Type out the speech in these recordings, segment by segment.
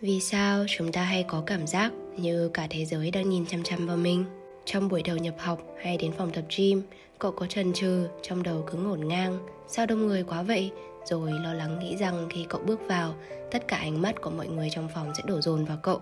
Vì sao chúng ta hay có cảm giác như cả thế giới đang nhìn chăm chăm vào mình? Trong buổi đầu nhập học hay đến phòng tập gym, cậu có chần chừ, trong đầu cứ ngổn ngang, sao đông người quá vậy? Rồi lo lắng nghĩ rằng khi cậu bước vào, tất cả ánh mắt của mọi người trong phòng sẽ đổ dồn vào cậu.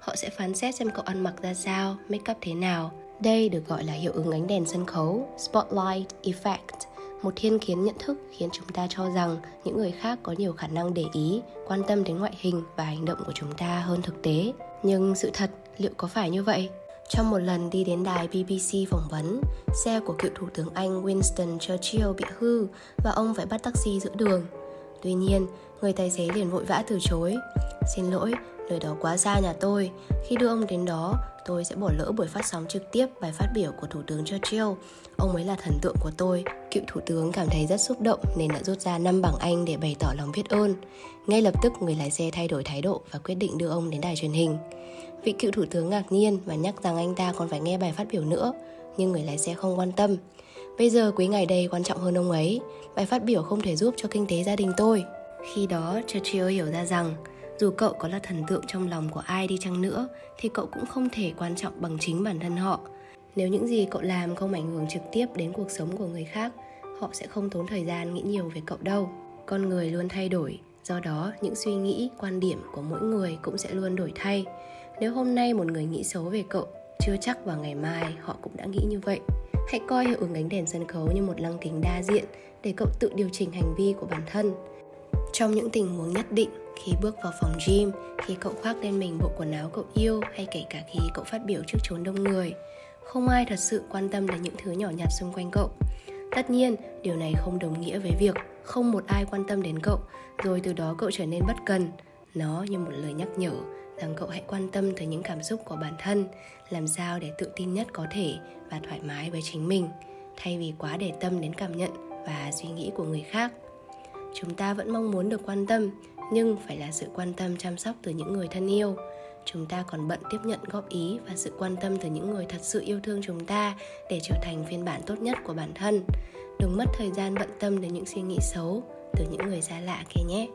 Họ sẽ phán xét xem cậu ăn mặc ra sao, make up thế nào. Đây được gọi là hiệu ứng ánh đèn sân khấu, spotlight effect một thiên kiến nhận thức khiến chúng ta cho rằng những người khác có nhiều khả năng để ý quan tâm đến ngoại hình và hành động của chúng ta hơn thực tế nhưng sự thật liệu có phải như vậy trong một lần đi đến đài BBC phỏng vấn, xe của cựu thủ tướng Anh Winston Churchill bị hư và ông phải bắt taxi giữa đường. Tuy nhiên, người tài xế liền vội vã từ chối. Xin lỗi, nơi đó quá xa nhà tôi. Khi đưa ông đến đó, tôi sẽ bỏ lỡ buổi phát sóng trực tiếp bài phát biểu của Thủ tướng Churchill. Ông ấy là thần tượng của tôi. Cựu Thủ tướng cảm thấy rất xúc động nên đã rút ra 5 bảng Anh để bày tỏ lòng biết ơn. Ngay lập tức người lái xe thay đổi thái độ và quyết định đưa ông đến đài truyền hình. Vị cựu thủ tướng ngạc nhiên và nhắc rằng anh ta còn phải nghe bài phát biểu nữa, nhưng người lái xe không quan tâm. Bây giờ quý ngày đây quan trọng hơn ông ấy, bài phát biểu không thể giúp cho kinh tế gia đình tôi. Khi đó, Churchill hiểu ra rằng dù cậu có là thần tượng trong lòng của ai đi chăng nữa, thì cậu cũng không thể quan trọng bằng chính bản thân họ. Nếu những gì cậu làm không ảnh hưởng trực tiếp đến cuộc sống của người khác, họ sẽ không tốn thời gian nghĩ nhiều về cậu đâu. Con người luôn thay đổi, do đó những suy nghĩ, quan điểm của mỗi người cũng sẽ luôn đổi thay. Nếu hôm nay một người nghĩ xấu về cậu, chưa chắc vào ngày mai họ cũng đã nghĩ như vậy. Hãy coi hiệu ứng ánh đèn sân khấu như một lăng kính đa diện để cậu tự điều chỉnh hành vi của bản thân. Trong những tình huống nhất định khi bước vào phòng gym, khi cậu khoác lên mình bộ quần áo cậu yêu hay kể cả khi cậu phát biểu trước chốn đông người. Không ai thật sự quan tâm đến những thứ nhỏ nhặt xung quanh cậu. Tất nhiên, điều này không đồng nghĩa với việc không một ai quan tâm đến cậu, rồi từ đó cậu trở nên bất cần. Nó như một lời nhắc nhở, rằng cậu hãy quan tâm tới những cảm xúc của bản thân, làm sao để tự tin nhất có thể và thoải mái với chính mình, thay vì quá để tâm đến cảm nhận và suy nghĩ của người khác. Chúng ta vẫn mong muốn được quan tâm nhưng phải là sự quan tâm chăm sóc từ những người thân yêu. Chúng ta còn bận tiếp nhận góp ý và sự quan tâm từ những người thật sự yêu thương chúng ta để trở thành phiên bản tốt nhất của bản thân. Đừng mất thời gian bận tâm đến những suy nghĩ xấu từ những người xa lạ kia nhé.